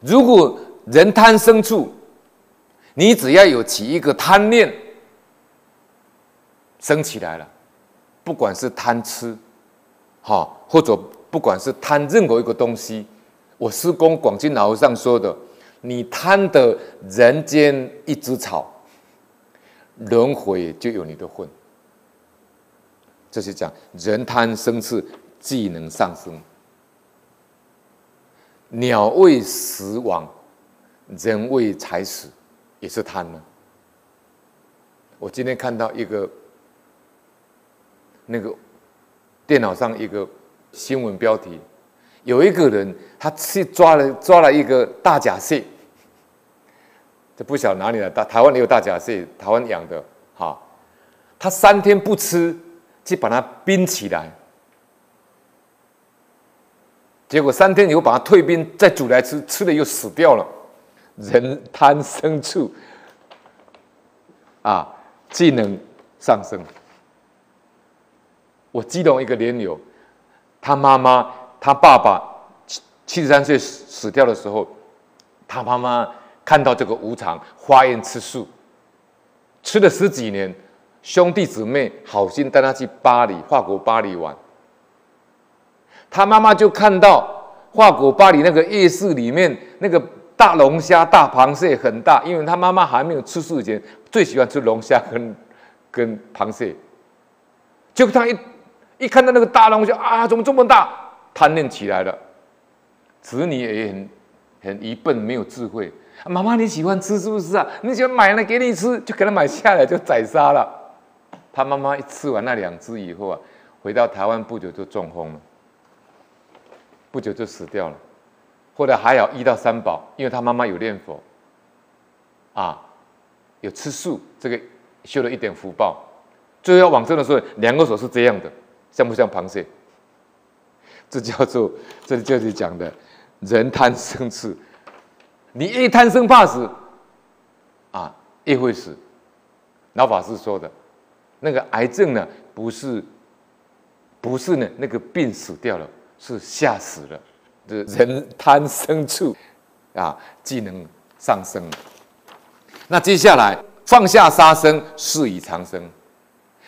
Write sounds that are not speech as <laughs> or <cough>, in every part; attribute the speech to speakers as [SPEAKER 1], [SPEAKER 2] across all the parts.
[SPEAKER 1] 如果人贪生处，你只要有起一个贪念生起来了，不管是贪吃，好，或者不管是贪任何一个东西，我师公广钦老和尚说的，你贪得人间一枝草，轮回就有你的份。这是讲人贪生刺，技能上生。鸟为食亡，人为财死，也是贪呢。我今天看到一个那个电脑上一个新闻标题，有一个人他去抓了抓了一个大甲蟹，这不晓得哪里来，大台湾也有大甲蟹，台湾养的，哈，他三天不吃。去把它冰起来，结果三天以后把它退冰，再煮来吃，吃了又死掉了。人贪生处，啊，技能上升。我记得一个莲友，他妈妈、他爸爸七七十三岁死掉的时候，他妈妈看到这个无常，发愿吃素，吃了十几年。兄弟姊妹好心带他去巴黎，法国巴黎玩。他妈妈就看到法国巴黎那个夜市里面那个大龙虾、大螃蟹很大，因为他妈妈还没有吃素以前最喜欢吃龙虾跟跟螃蟹。就他一一看到那个大龙虾啊，怎么这么大？贪念起来了。子女也很很愚笨，没有智慧。妈妈你喜欢吃是不是啊？你喜欢买来给你吃，就给他买下来就宰杀了。他妈妈一吃完那两只以后啊，回到台湾不久就中风了，不久就死掉了。后来还要医到三宝，因为他妈妈有念佛，啊，有吃素，这个修了一点福报。最后往生的时候，两个手是这样的，像不像螃蟹？这叫做，这就是讲的，人贪生吃，你一贪生怕死，啊，越会死。老法师说的。那个癌症呢，不是，不是呢，那个病死掉了，是吓死了。这 <laughs> 人贪生处，啊，技能丧生。那接下来放下杀生，是以长生。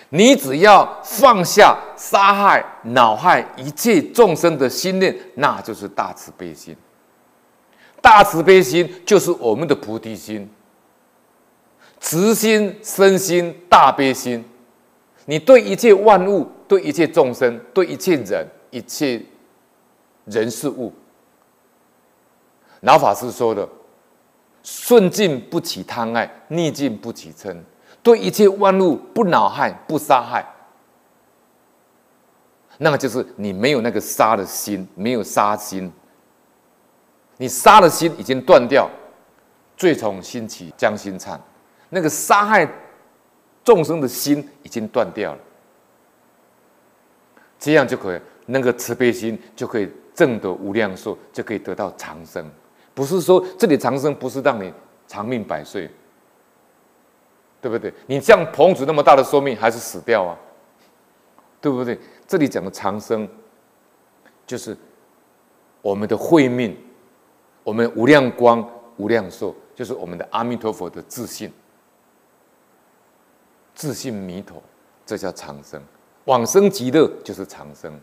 [SPEAKER 1] 你只要放下杀害、恼害一切众生的心念，那就是大慈悲心。大慈悲心就是我们的菩提心，慈心、身心、大悲心。你对一切万物、对一切众生、对一切人、一切人事物，老法师说的：顺境不起贪爱，逆境不起嗔。对一切万物不恼害、不杀害，那么就是你没有那个杀的心，没有杀心。你杀的心已经断掉，罪从心起，将心忏。那个杀害。众生的心已经断掉了，这样就可以，那个慈悲心就可以证得无量寿，就可以得到长生。不是说这里长生不是让你长命百岁，对不对？你像彭祖那么大的寿命，还是死掉啊，对不对？这里讲的长生，就是我们的慧命，我们无量光、无量寿，就是我们的阿弥陀佛的自信。自信弥陀，这叫长生；往生极乐就是长生。